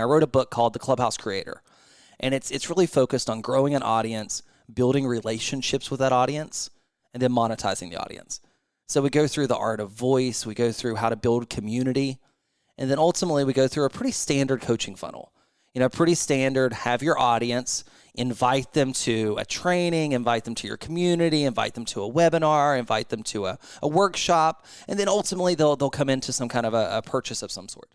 I wrote a book called The Clubhouse Creator, and it's it's really focused on growing an audience, building relationships with that audience, and then monetizing the audience. So we go through the art of voice, we go through how to build community, and then ultimately we go through a pretty standard coaching funnel. You know, pretty standard, have your audience, invite them to a training, invite them to your community, invite them to a webinar, invite them to a, a workshop, and then ultimately they'll they'll come into some kind of a, a purchase of some sort.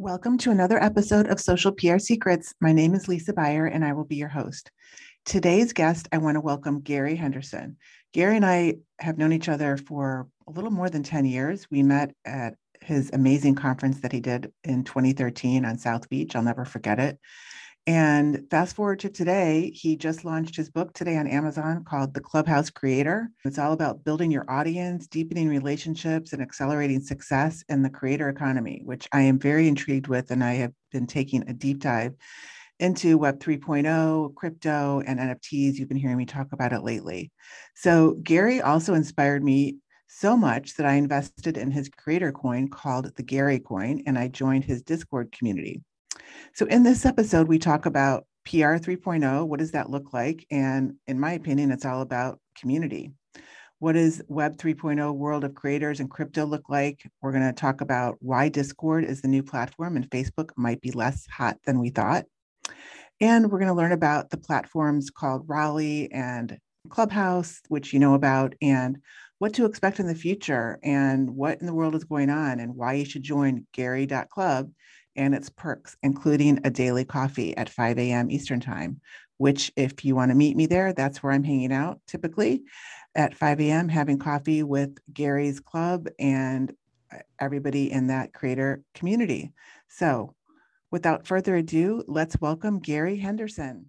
Welcome to another episode of Social PR Secrets. My name is Lisa Buyer and I will be your host. Today's guest, I want to welcome Gary Henderson. Gary and I have known each other for a little more than 10 years. We met at his amazing conference that he did in 2013 on South Beach. I'll never forget it. And fast forward to today, he just launched his book today on Amazon called The Clubhouse Creator. It's all about building your audience, deepening relationships, and accelerating success in the creator economy, which I am very intrigued with. And I have been taking a deep dive into Web 3.0, crypto, and NFTs. You've been hearing me talk about it lately. So, Gary also inspired me so much that I invested in his creator coin called the Gary coin, and I joined his Discord community. So, in this episode, we talk about PR 3.0. What does that look like? And in my opinion, it's all about community. What does Web 3.0 world of creators and crypto look like? We're going to talk about why Discord is the new platform and Facebook might be less hot than we thought. And we're going to learn about the platforms called Rally and Clubhouse, which you know about, and what to expect in the future and what in the world is going on and why you should join Gary.club and its perks, including a daily coffee at 5 a.m. Eastern Time, which, if you want to meet me there, that's where I'm hanging out typically at 5 a.m., having coffee with Gary's club and uh, everybody in that creator community. So, without further ado, let's welcome Gary Henderson.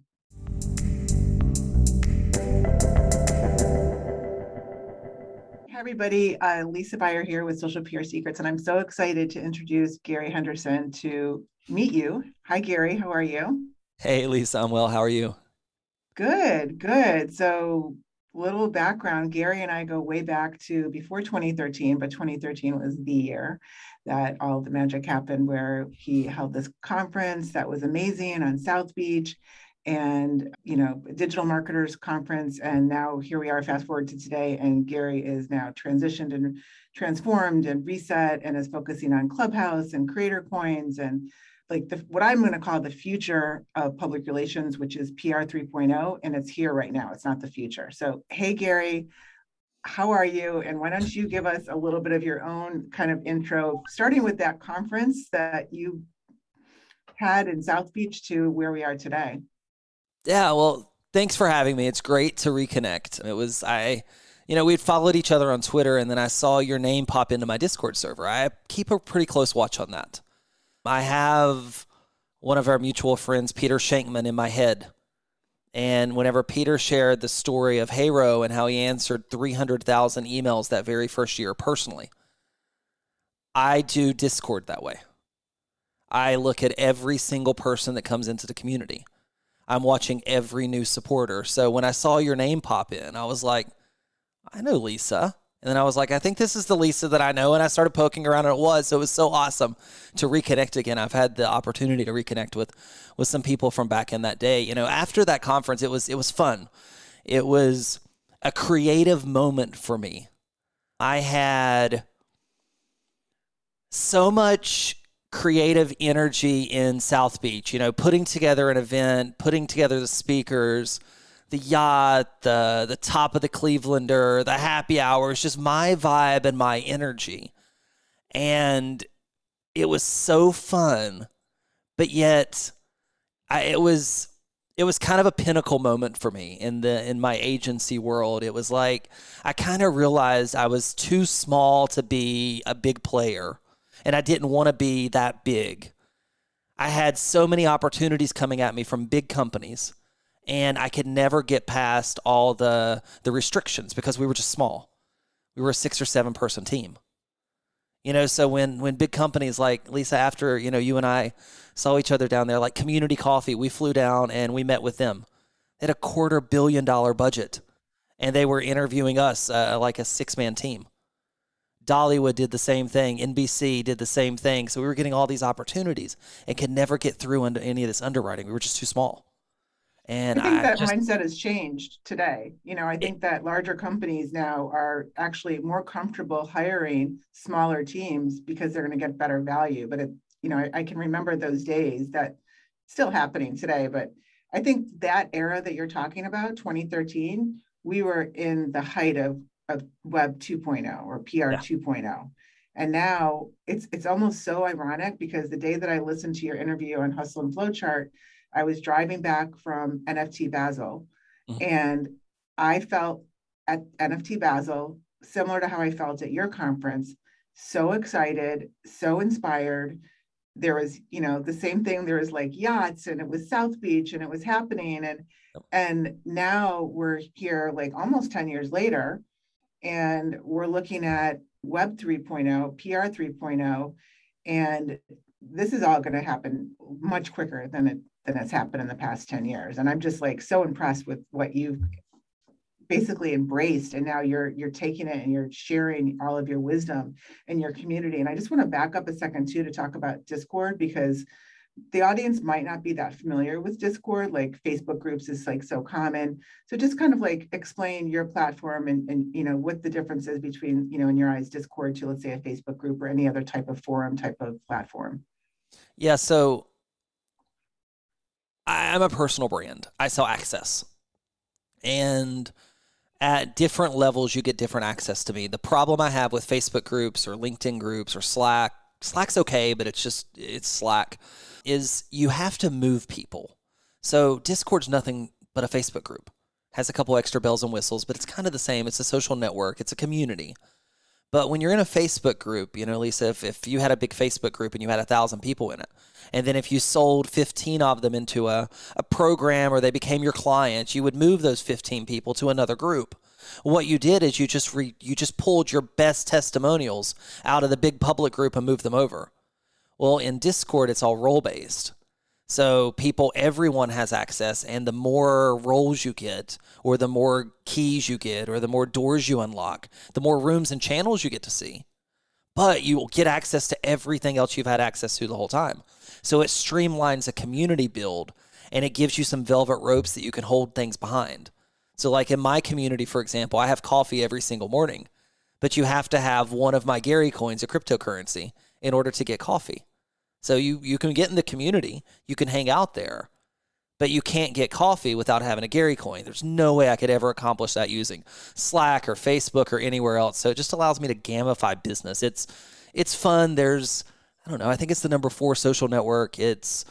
Everybody. Uh, Lisa Buyer here with Social PR Secrets, and I'm so excited to introduce Gary Henderson to meet you. Hi, Gary. How are you? Hey, Lisa. I'm well. How are you? Good, good. So, little background Gary and I go way back to before 2013, but 2013 was the year that all the magic happened, where he held this conference that was amazing on South Beach and you know digital marketers conference and now here we are fast forward to today and gary is now transitioned and transformed and reset and is focusing on clubhouse and creator coins and like the, what i'm going to call the future of public relations which is pr 3.0 and it's here right now it's not the future. So hey gary how are you? And why don't you give us a little bit of your own kind of intro starting with that conference that you had in south beach to where we are today yeah, well, thanks for having me. It's great to reconnect. It was I you know, we'd followed each other on Twitter and then I saw your name pop into my Discord server. I keep a pretty close watch on that. I have one of our mutual friends, Peter Shankman, in my head. And whenever Peter shared the story of HARO and how he answered 300,000 emails that very first year personally, I do Discord that way. I look at every single person that comes into the community. I'm watching every new supporter. So when I saw your name pop in, I was like, I know Lisa. And then I was like, I think this is the Lisa that I know. And I started poking around and it was. So it was so awesome to reconnect again. I've had the opportunity to reconnect with with some people from back in that day. You know, after that conference, it was it was fun. It was a creative moment for me. I had so much creative energy in South Beach, you know, putting together an event, putting together the speakers, the yacht, the the top of the Clevelander, the happy hours, just my vibe and my energy. And it was so fun, but yet I, it was it was kind of a pinnacle moment for me in the in my agency world. It was like I kind of realized I was too small to be a big player and I didn't want to be that big. I had so many opportunities coming at me from big companies, and I could never get past all the the restrictions because we were just small. We were a six or seven person team. You know, so when when big companies like Lisa, after you know you and I saw each other down there, like Community Coffee, we flew down and we met with them. They had a quarter billion dollar budget, and they were interviewing us uh, like a six man team. Dollywood did the same thing. NBC did the same thing. So we were getting all these opportunities and could never get through into any of this underwriting. We were just too small. And I think I that just, mindset has changed today. You know, I think that larger companies now are actually more comfortable hiring smaller teams because they're going to get better value. But it, you know, I, I can remember those days that still happening today. But I think that era that you're talking about, 2013, we were in the height of, of Web 2.0 or PR Yeah. 2.0. And now it's it's almost so ironic because the day that I listened to your interview on Hustle and Flowchart, I was driving back from NFT Basel Mhm. and I felt at NFT Basel similar to how I felt at your conference, so excited, so inspired. There was, you know, the same thing. There was like yachts and it was South Beach and it was happening. And Yep. and now we're here like almost 10 years later and we're looking at Web 3.0, PR 3.0, and this is all going to happen much quicker than it than it's happened in the past 10 years. And I'm just like so impressed with what you've basically embraced and now you're you're taking it and you're sharing all of your wisdom in your community and i just want to back up a second too to talk about discord because the audience might not be that familiar with discord like facebook groups is like so common so just kind of like explain your platform and, and you know what the difference is between you know in your eyes discord to let's say a facebook group or any other type of forum type of platform yeah, so I'm a personal brand. I sell access. And at different levels, you get different access to me. The problem I have with Facebook groups or LinkedIn groups or Slack, Slack's okay, but it's just, it's Slack, is you have to move people. So Discord's nothing but a Facebook group. Has a couple extra bells and whistles, but it's kind of the same. It's a social network, it's a community. But when you're in a Facebook group, you know, Lisa, if, if you had a big Facebook group and you had a thousand people in it, and then if you sold 15 of them into a, a program or they became your clients, you would move those 15 people to another group. What you did is you just re, you just pulled your best testimonials out of the big public group and moved them over. Well, in Discord, it's all role based. So people, everyone has access, and the more roles you get, or the more keys you get, or the more doors you unlock, the more rooms and channels you get to see. But you will get access to everything else you've had access to the whole time. So it streamlines a community build, and it gives you some velvet ropes that you can hold things behind. So, like in my community, for example, I have coffee every single morning, but you have to have one of my Gary coins, a cryptocurrency, in order to get coffee. So you you can get in the community, you can hang out there, but you can't get coffee without having a Gary coin. There's no way I could ever accomplish that using Slack or Facebook or anywhere else. So it just allows me to gamify business. It's it's fun. There's I don't know. I think it's the number four social network. It's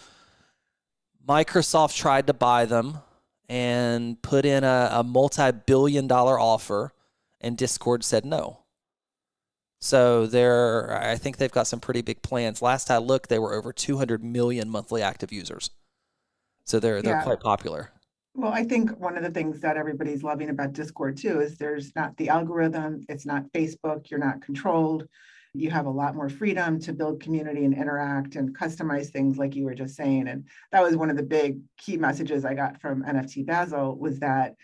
Microsoft tried to buy them and put in a, a multi-billion dollar offer, and Discord said no. So they're, I think they've got some pretty big plans. Last I looked, they were over 200 million monthly active users. So they're they're Yeah. quite popular. Well, I think one of the things that everybody's loving about Discord too is there's not the algorithm, it's not Facebook, you're not controlled. You have a lot more freedom to build community and interact and customize things like you were just saying. And that was one of the big key messages I got from NFT Basel was that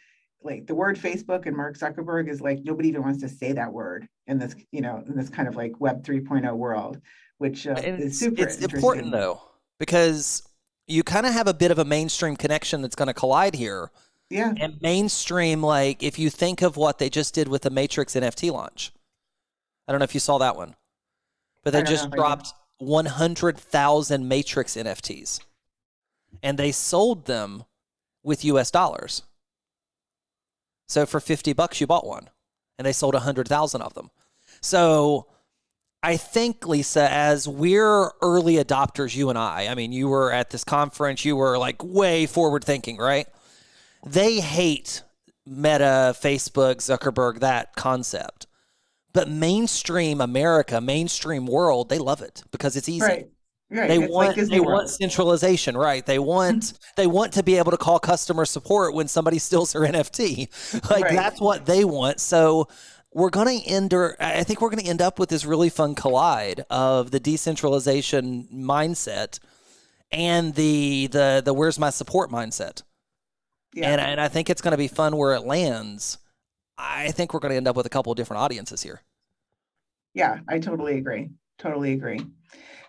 like the word Facebook and Mark Zuckerberg is like nobody even wants to say that word in this, you know, in this kind of like web 3.0 world, which uh, is it's, super it's important though because you kind of have a bit of a mainstream connection that's going to collide here. Yeah. And mainstream, like if you think of what they just did with the Matrix NFT launch, I don't know if you saw that one, but they just know if I did. dropped 100,000 Matrix NFTs and they sold them with US dollars. So for 50 bucks, you bought one and they sold 100,000 of them. So I think, Lisa, as we're early adopters, you and I, I mean, you were at this conference, you were like way forward thinking, right? They hate Meta, Facebook, Zuckerberg, that concept. But mainstream America, mainstream world, they love it because it's easy. Right. Right. They it's want like they World. want centralization, right? They want they want to be able to call customer support when somebody steals their NFT. Like Right. that's what they want. So we're going to end or I think we're going to end up with this really fun collide of the decentralization mindset and the the the where's my support mindset. Yeah. And, and I think it's going to be fun where it lands. I think we're going to end up with a couple of different audiences here. Yeah, I totally agree. Totally agree.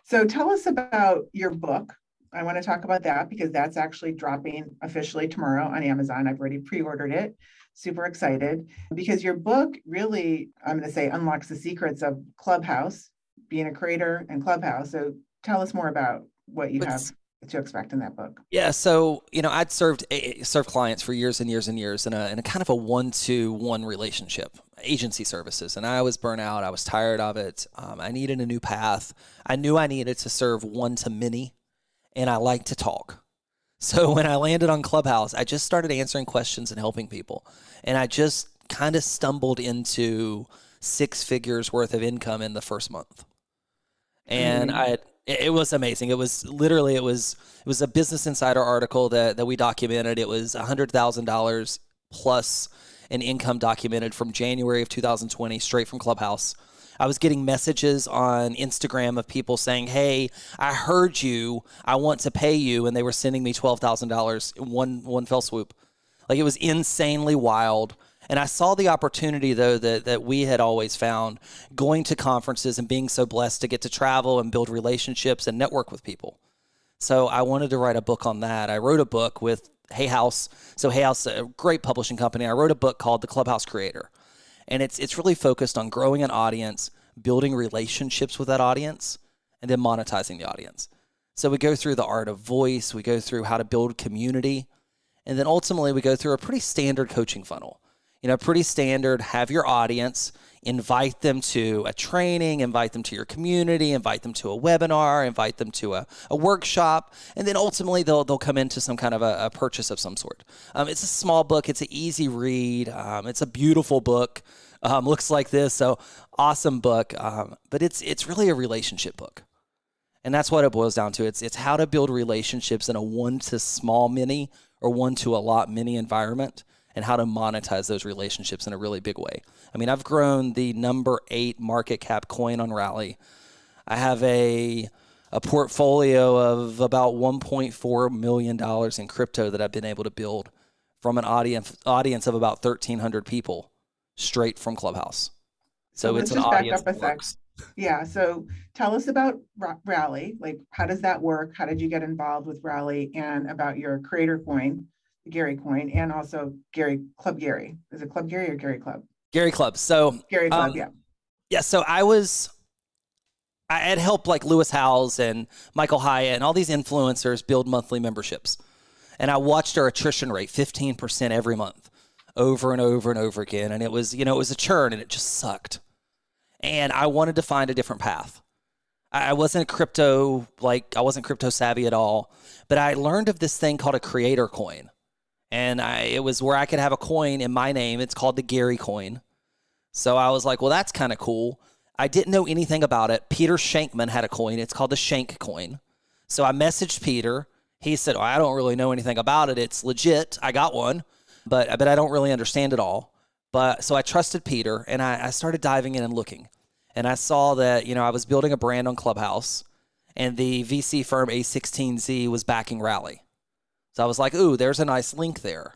So tell us about your book. I want to talk about that because that's actually dropping officially tomorrow on Amazon. I've already pre ordered it. Super excited because your book really, I'm going to say, unlocks the secrets of Clubhouse, being a creator and Clubhouse. So tell us more about what you have to expect in that book. Yeah, so you know, I'd served served clients for years and years and years in a in a kind of a one to one relationship, agency services, and I was burnt out. I was tired of it. Um, I needed a new path. I knew I needed to serve one to many, and I like to talk. So when I landed on Clubhouse, I just started answering questions and helping people, and I just kind of stumbled into six figures worth of income in the first month. And mm-hmm. I it, was amazing. It was literally it was it was a Business Insider article that that we documented. It was hundred thousand dollars plus an income documented from January of 2020 straight from Clubhouse. I was getting messages on Instagram of people saying, "Hey, I heard you. I want to pay you," and they were sending me twelve thousand dollars in one one fell swoop. Like it was insanely wild. And I saw the opportunity, though, that, that we had always found going to conferences and being so blessed to get to travel and build relationships and network with people. So I wanted to write a book on that. I wrote a book with Hay House. So Hay House, a great publishing company. I wrote a book called The Clubhouse Creator. And it's, it's really focused on growing an audience, building relationships with that audience, and then monetizing the audience. So we go through the art of voice, we go through how to build community, and then ultimately we go through a pretty standard coaching funnel you know, pretty standard. Have your audience, invite them to a training, invite them to your community, invite them to a webinar, invite them to a, a workshop, and then ultimately they'll, they'll come into some kind of a, a purchase of some sort. Um, it's a small book, it's an easy read, um, it's a beautiful book. Um, looks like this, so awesome book. Um, but it's it's really a relationship book, and that's what it boils down to. It's it's how to build relationships in a one to small mini or one to a lot mini environment and how to monetize those relationships in a really big way. I mean, I've grown the number eight market cap coin on Rally. I have a a portfolio of about 1.4 million dollars in crypto that I've been able to build from an audience audience of about 1,300 people straight from Clubhouse. So, so it's an audience. Back up a sec. Yeah. So tell us about Rally. Like, how does that work? How did you get involved with Rally? And about your Creator Coin Gary Coin and also Gary Club Gary. Is it Club Gary or Gary Club? Gary Club. So Gary Club, um, yeah. Yeah. So I was, I had helped like Lewis Howes and Michael Hyatt and all these influencers build monthly memberships. And I watched our attrition rate 15% every month over and over and over again. And it was, you know, it was a churn and it just sucked. And I wanted to find a different path. I wasn't crypto, like, I wasn't crypto savvy at all, but I learned of this thing called a creator coin and I, it was where I could have a coin in my name. It's called the Gary coin. So I was like, well, that's kind of cool. I didn't know anything about it. Peter Shankman had a coin. It's called the Shank coin. So I messaged Peter. He said, oh, I don't really know anything about it. It's legit. I got one, but but I don't really understand it all. But so I trusted Peter and I, I started diving in and looking. And I saw that, you know, I was building a brand on Clubhouse and the VC firm A16Z was backing Rally. So I was like, ooh, there's a nice link there.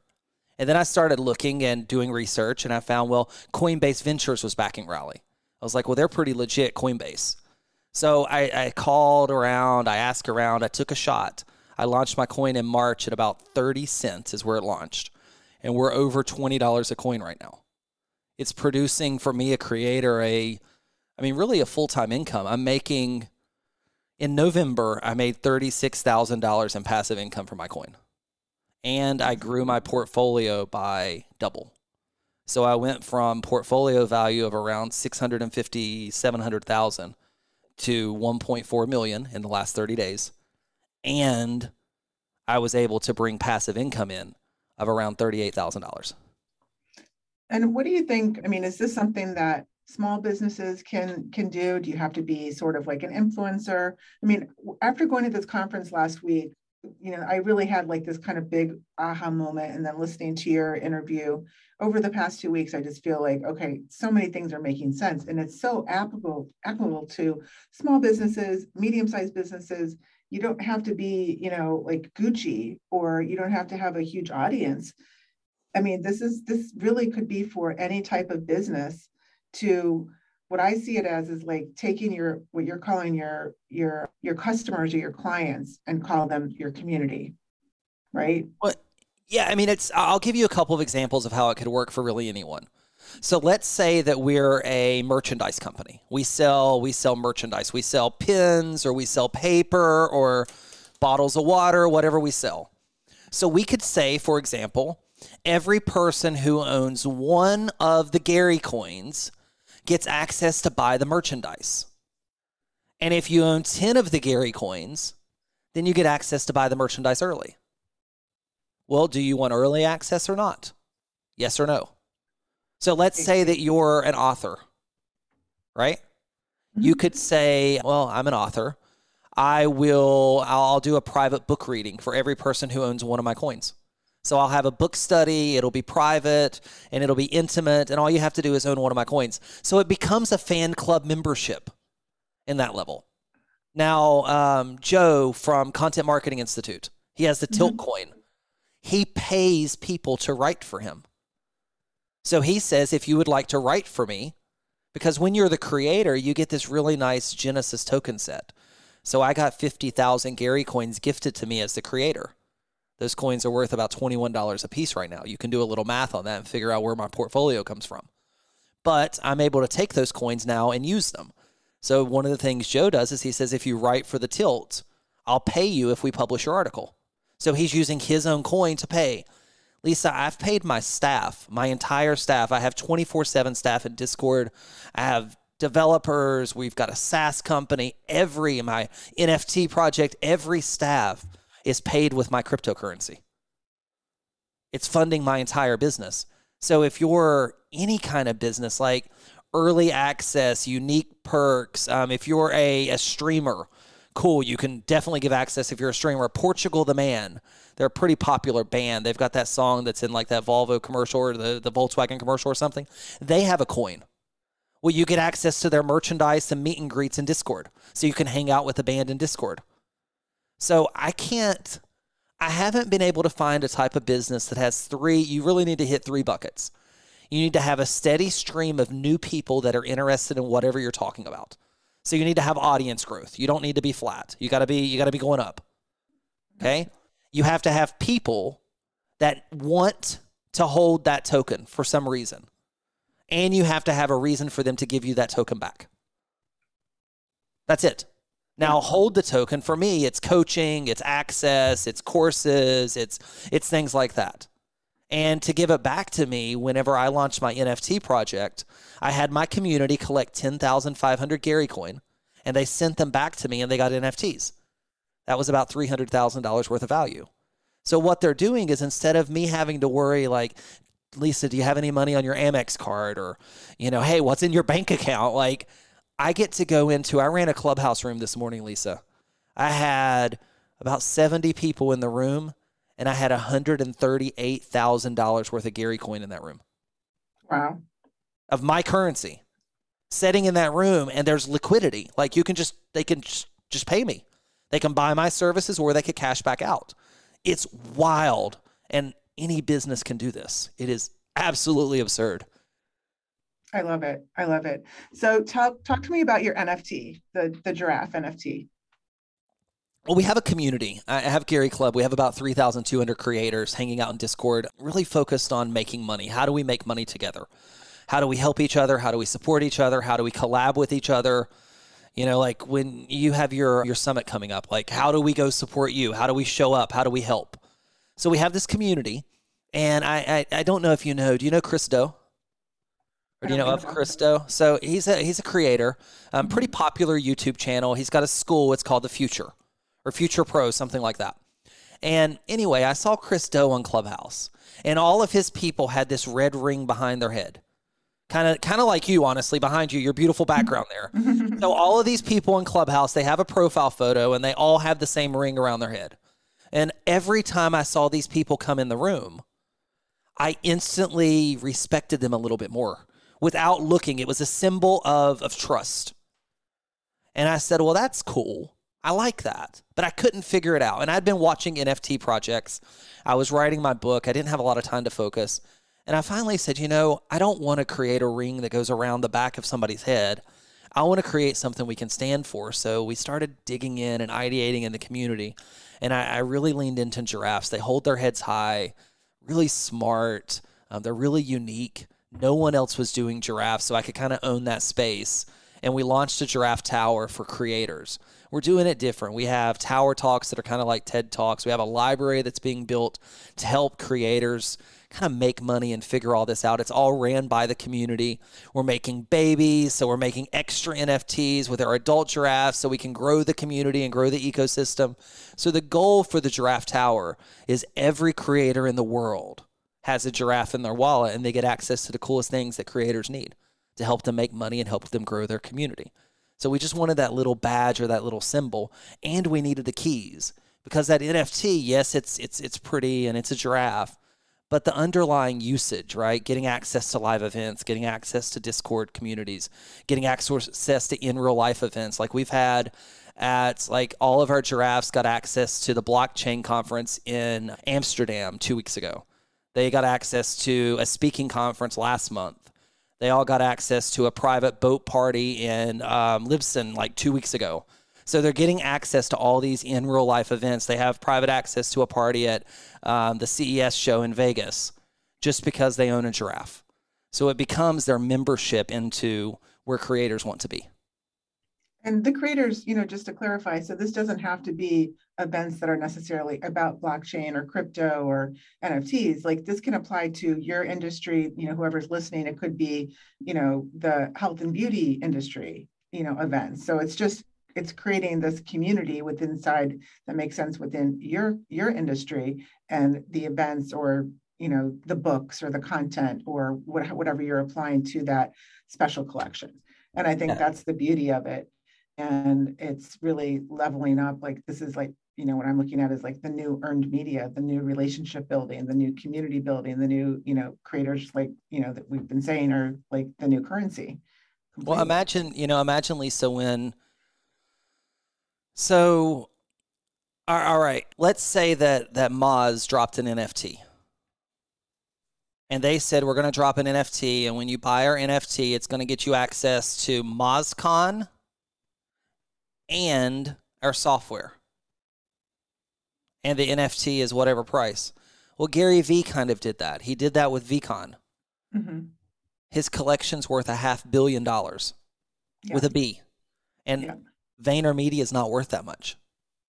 And then I started looking and doing research, and I found, well, Coinbase Ventures was backing Rally. I was like, well, they're pretty legit, Coinbase. So I, I called around, I asked around, I took a shot. I launched my coin in March at about 30 cents, is where it launched. And we're over $20 a coin right now. It's producing for me, a creator, a, I mean, really a full time income. I'm making, in November, I made $36,000 in passive income from my coin and I grew my portfolio by double. So I went from portfolio value of around 650, 700,000 to 1.4 million in the last 30 days. And I was able to bring passive income in of around $38,000. And what do you think? I mean, is this something that small businesses can can do? Do you have to be sort of like an influencer? I mean, after going to this conference last week, you know, I really had like this kind of big aha moment. And then listening to your interview over the past two weeks, I just feel like, okay, so many things are making sense. And it's so applicable, applicable to small businesses, medium-sized businesses, you don't have to be, you know, like Gucci or you don't have to have a huge audience. I mean, this is this really could be for any type of business to what I see it as is like taking your what you're calling your your your customers or your clients and call them your community. Right? Well, yeah, I mean it's I'll give you a couple of examples of how it could work for really anyone. So let's say that we're a merchandise company. We sell we sell merchandise. We sell pins or we sell paper or bottles of water, whatever we sell. So we could say, for example, every person who owns one of the Gary coins gets access to buy the merchandise. And if you own 10 of the Gary coins, then you get access to buy the merchandise early. Well, do you want early access or not? Yes or no? So let's say that you're an author, right? Mm-hmm. You could say, well, I'm an author. I will, I'll do a private book reading for every person who owns one of my coins. So I'll have a book study, it'll be private and it'll be intimate, and all you have to do is own one of my coins. So it becomes a fan club membership in that level. Now, um, Joe from Content Marketing Institute, he has the mm-hmm. Tilt coin. He pays people to write for him. So he says, if you would like to write for me, because when you're the creator, you get this really nice Genesis token set. So I got 50,000 Gary coins gifted to me as the creator. Those coins are worth about $21 a piece right now. You can do a little math on that and figure out where my portfolio comes from. But I'm able to take those coins now and use them. So one of the things Joe does is he says, if you write for the tilt, I'll pay you if we publish your article. So he's using his own coin to pay. Lisa, I've paid my staff, my entire staff. I have 24 7 staff in Discord. I have developers. We've got a SaaS company. Every, my NFT project, every staff is paid with my cryptocurrency. It's funding my entire business. So if you're any kind of business like early access, unique perks, um, if you're a, a streamer, cool, you can definitely give access if you're a streamer. Portugal the Man, they're a pretty popular band. They've got that song that's in like that Volvo commercial or the, the Volkswagen commercial or something. They have a coin. Well, you get access to their merchandise and meet and greets in Discord. So you can hang out with the band in Discord. So I can't, I haven't been able to find a type of business that has three, you really need to hit three buckets. You need to have a steady stream of new people that are interested in whatever you're talking about. So you need to have audience growth. You don't need to be flat. You got to be you got to be going up. Okay? you have to have people that want to hold that token for some reason. And you have to have a reason for them to give you that token back. That's it. Now hold the token for me it's coaching, it's access, it's courses, it's it's things like that. And to give it back to me whenever I launched my NFT project, I had my community collect 10,500 Gary coin and they sent them back to me and they got NFTs. That was about $300,000 worth of value. So what they're doing is instead of me having to worry like Lisa, do you have any money on your Amex card or you know, hey, what's in your bank account? Like I get to go into I ran a clubhouse room this morning, Lisa. I had about 70 people in the room and I had $138,000 worth of Gary coin in that room. Wow. Of my currency sitting in that room and there's liquidity. Like you can just they can just, just pay me. They can buy my services or they could cash back out. It's wild. And any business can do this. It is absolutely absurd. I love it. I love it. So talk talk to me about your NFT, the the giraffe NFT. Well, we have a community. I have Gary Club. We have about 3,200 creators hanging out in Discord, really focused on making money. How do we make money together? How do we help each other? How do we support each other? How do we collab with each other? You know, like when you have your your summit coming up, like how do we go support you? How do we show up? How do we help? So we have this community, and I I, I don't know if you know. Do you know Chris Do? Or do you know of Chris Do? So he's a he's a creator, um, pretty popular YouTube channel. He's got a school. It's called the Futur or Futur Pro, something like that. And anyway, I saw Chris Do on Clubhouse, and all of his people had this red ring behind their head kind of kind of like you honestly behind you your beautiful background there so all of these people in clubhouse they have a profile photo and they all have the same ring around their head and every time i saw these people come in the room i instantly respected them a little bit more without looking it was a symbol of of trust and i said well that's cool I like that, but I couldn't figure it out. And I'd been watching NFT projects. I was writing my book. I didn't have a lot of time to focus. And I finally said, you know, I don't want to create a ring that goes around the back of somebody's head. I want to create something we can stand for. So we started digging in and ideating in the community. And I, I really leaned into giraffes. They hold their heads high, really smart. Um, they're really unique. No one else was doing giraffe, so I could kind of own that space. And we launched a giraffe tower for creators. We're doing it different. We have tower talks that are kind of like TED Talks. We have a library that's being built to help creators kind of make money and figure all this out. It's all ran by the community. We're making babies, so we're making extra NFTs with our adult giraffes so we can grow the community and grow the ecosystem. So the goal for the Giraffe Tower is every creator in the world has a giraffe in their wallet and they get access to the coolest things that creators need to help them make money and help them grow their community. So we just wanted that little badge or that little symbol and we needed the keys because that NFT, yes, it's it's it's pretty and it's a giraffe, but the underlying usage, right? Getting access to live events, getting access to Discord communities, getting access to in real life events. Like we've had at like all of our giraffes got access to the blockchain conference in Amsterdam two weeks ago. They got access to a speaking conference last month. They all got access to a private boat party in um, Lisbon like two weeks ago. So they're getting access to all these in real life events. They have private access to a party at um, the CES show in Vegas just because they own a giraffe. So it becomes their membership into where creators want to be. And the creators, you know, just to clarify, so this doesn't have to be events that are necessarily about blockchain or crypto or NFTs. Like this can apply to your industry, you know, whoever's listening. It could be, you know, the health and beauty industry, you know, events. So it's just it's creating this community within inside that makes sense within your your industry and the events or you know the books or the content or what, whatever you're applying to that special collection and i think yeah. that's the beauty of it and it's really leveling up like this is like you know what i'm looking at is like the new earned media the new relationship building the new community building the new you know creators like you know that we've been saying are like the new currency completely. well imagine you know imagine lisa when so, all right, let's say that that Moz dropped an NFT. And they said we're going to drop an NFT, and when you buy our NFT, it's going to get you access to MozCon and our software. And the NFT is whatever price. Well, Gary Vee kind of did that. He did that with VeeCon. Mm-hmm. His collection's worth a half billion dollars yeah. with a B. And yeah. VaynerMedia is not worth that much.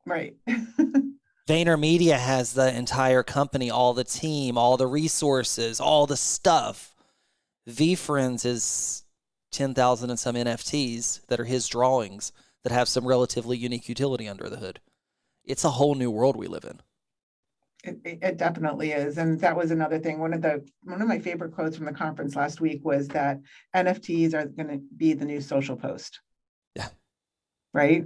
Right. VaynerMedia has the entire company, all the team, all the resources, all the stuff. VeeFriends is 10,000 and some NFTs that are his drawings that have some relatively unique utility under the hood. It's a whole new world we live in. It, it, definitely is and that was another thing one of the one of my favorite quotes from the conference last week was that nfts are going to be the new social post yeah right?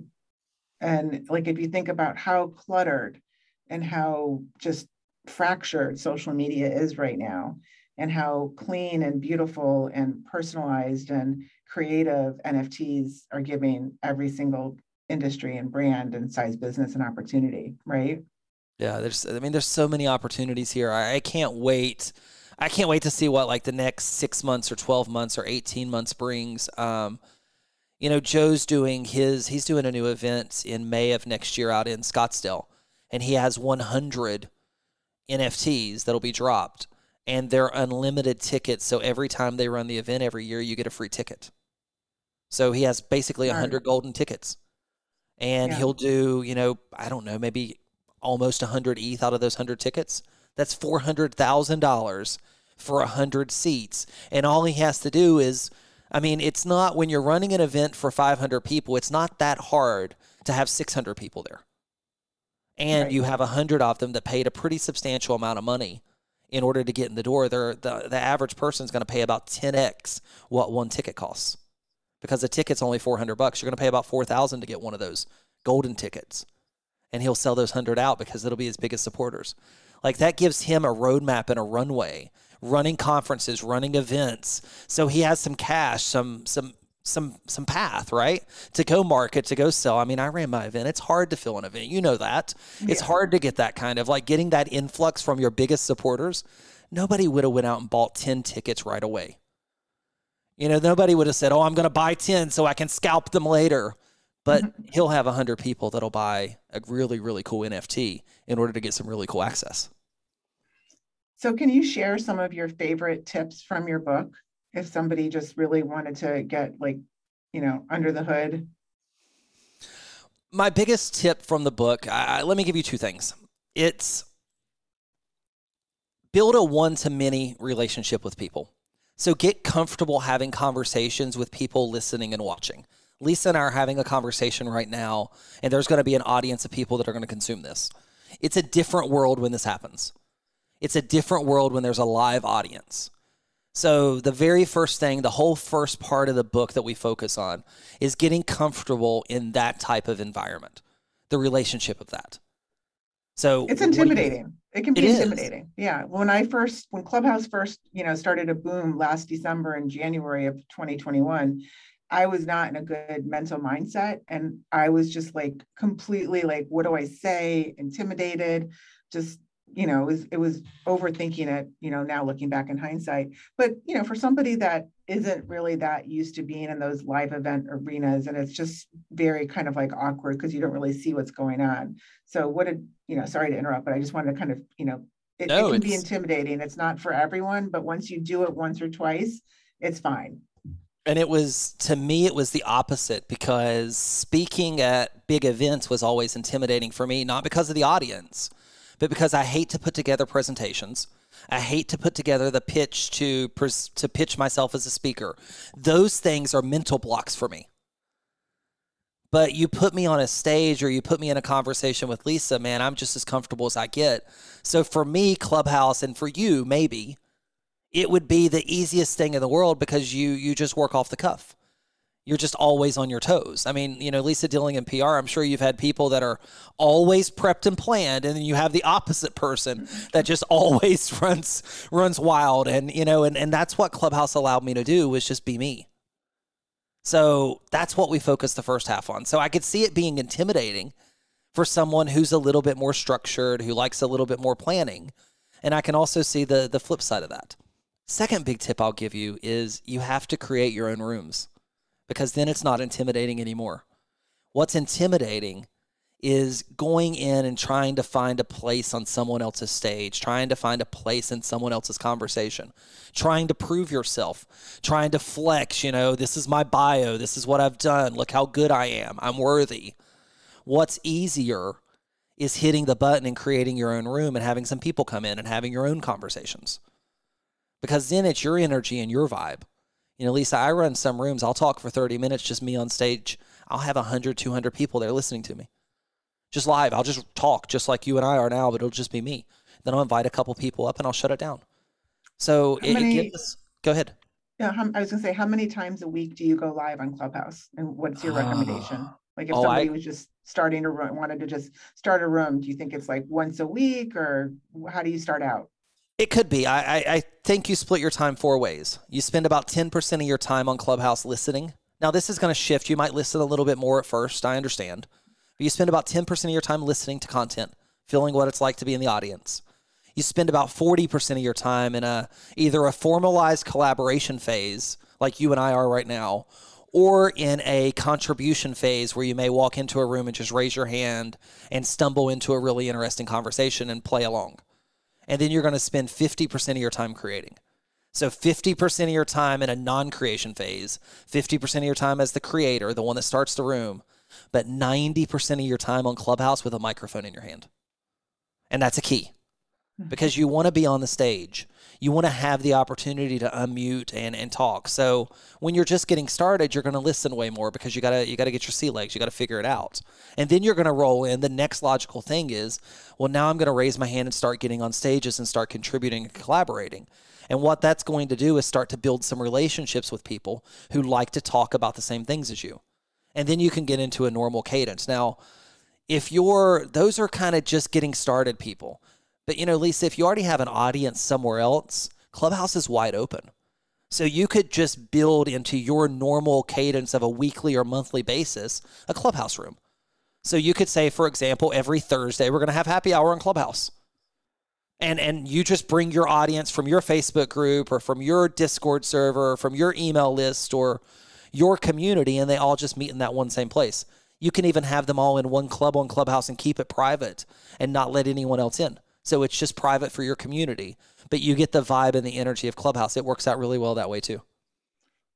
And like if you think about how cluttered and how just fractured social media is right now, and how clean and beautiful and personalized and creative NFTs are giving every single industry and brand and size business an opportunity, right? Yeah, there's I mean there's so many opportunities here. I, I can't wait. I can't wait to see what like the next six months or twelve months or eighteen months brings. Um, you know, Joe's doing his, he's doing a new event in May of next year out in Scottsdale, and he has 100 NFTs that'll be dropped, and they're unlimited tickets. So every time they run the event every year, you get a free ticket. So he has basically 100 golden tickets, and yeah. he'll do, you know, I don't know, maybe almost 100 ETH out of those 100 tickets. That's $400,000 for 100 seats. And all he has to do is I mean, it's not when you're running an event for 500 people, it's not that hard to have 600 people there. And right. you have 100 of them that paid a pretty substantial amount of money in order to get in the door. The, the average person is going to pay about 10x what one ticket costs because the ticket's only 400 bucks. You're going to pay about 4,000 to get one of those golden tickets. And he'll sell those 100 out because it'll be his biggest supporters. Like that gives him a roadmap and a runway running conferences, running events. So he has some cash, some some some some path, right? To go market, to go sell. I mean, I ran my event. It's hard to fill an event. You know that. Yeah. It's hard to get that kind of like getting that influx from your biggest supporters. Nobody would have went out and bought 10 tickets right away. You know, nobody would have said, "Oh, I'm going to buy 10 so I can scalp them later." But mm-hmm. he'll have 100 people that'll buy a really really cool NFT in order to get some really cool access. So, can you share some of your favorite tips from your book? If somebody just really wanted to get like, you know, under the hood? My biggest tip from the book, I, let me give you two things. It's build a one to many relationship with people. So get comfortable having conversations with people listening and watching. Lisa and I are having a conversation right now, and there's going to be an audience of people that are going to consume this. It's a different world when this happens. It's a different world when there's a live audience. So, the very first thing, the whole first part of the book that we focus on is getting comfortable in that type of environment, the relationship of that. So, it's intimidating. It can be it intimidating. Is. Yeah. When I first, when Clubhouse first, you know, started a boom last December and January of 2021, I was not in a good mental mindset. And I was just like completely like, what do I say? Intimidated, just you know, it was, it was overthinking it, you know, now looking back in hindsight. But, you know, for somebody that isn't really that used to being in those live event arenas, and it's just very kind of like awkward because you don't really see what's going on. So, what did, you know, sorry to interrupt, but I just wanted to kind of, you know, it, no, it can be intimidating. It's not for everyone, but once you do it once or twice, it's fine. And it was, to me, it was the opposite because speaking at big events was always intimidating for me, not because of the audience but because I hate to put together presentations. I hate to put together the pitch to to pitch myself as a speaker. Those things are mental blocks for me. But you put me on a stage or you put me in a conversation with Lisa, man, I'm just as comfortable as I get. So for me, Clubhouse and for you, maybe it would be the easiest thing in the world because you you just work off the cuff you're just always on your toes. I mean, you know, Lisa dealing in PR, I'm sure you've had people that are always prepped and planned, and then you have the opposite person that just always runs runs wild. And you know, and, and that's what Clubhouse allowed me to do was just be me. So that's what we focused the first half on. So I could see it being intimidating for someone who's a little bit more structured, who likes a little bit more planning. And I can also see the the flip side of that. Second big tip I'll give you is you have to create your own rooms because then it's not intimidating anymore. What's intimidating is going in and trying to find a place on someone else's stage, trying to find a place in someone else's conversation, trying to prove yourself, trying to flex, you know, this is my bio, this is what I've done, look how good I am, I'm worthy. What's easier is hitting the button and creating your own room and having some people come in and having your own conversations. Because then it's your energy and your vibe. You know, Lisa, I run some rooms. I'll talk for 30 minutes, just me on stage. I'll have 100, 200 people there listening to me. Just live. I'll just talk just like you and I are now, but it'll just be me. Then I'll invite a couple people up and I'll shut it down. So it, many, it gives us, go ahead. Yeah, I was going to say, how many times a week do you go live on Clubhouse? And what's your ah. recommendation? Like if oh, somebody I, was just starting to run, wanted to just start a room, do you think it's like once a week or how do you start out? It could be. I, I, I think you split your time four ways. You spend about 10% of your time on Clubhouse listening. Now, this is going to shift. You might listen a little bit more at first. I understand. But you spend about 10% of your time listening to content, feeling what it's like to be in the audience. You spend about 40% of your time in a either a formalized collaboration phase, like you and I are right now, or in a contribution phase where you may walk into a room and just raise your hand and stumble into a really interesting conversation and play along and then you're going to spend 50% of your time creating. So 50% of your time in a non-creation phase, 50% of your time as the creator, the one that starts the room, but 90% of your time on Clubhouse with a microphone in your hand. And that's a key. Hmm. Because you want to be on the stage you want to have the opportunity to unmute and, and talk. So when you're just getting started, you're going to listen way more because you gotta you gotta get your sea legs. You gotta figure it out, and then you're going to roll in. The next logical thing is, well, now I'm going to raise my hand and start getting on stages and start contributing and collaborating. And what that's going to do is start to build some relationships with people who like to talk about the same things as you. And then you can get into a normal cadence. Now, if you're, those are kind of just getting started people. But you know, Lisa, if you already have an audience somewhere else, Clubhouse is wide open. So you could just build into your normal cadence of a weekly or monthly basis a clubhouse room. So you could say, for example, every Thursday we're going to have happy hour on Clubhouse. And, and you just bring your audience from your Facebook group or from your Discord server or from your email list or your community, and they all just meet in that one same place. You can even have them all in one club on Clubhouse and keep it private and not let anyone else in. So it's just private for your community, but you get the vibe and the energy of Clubhouse. It works out really well that way too.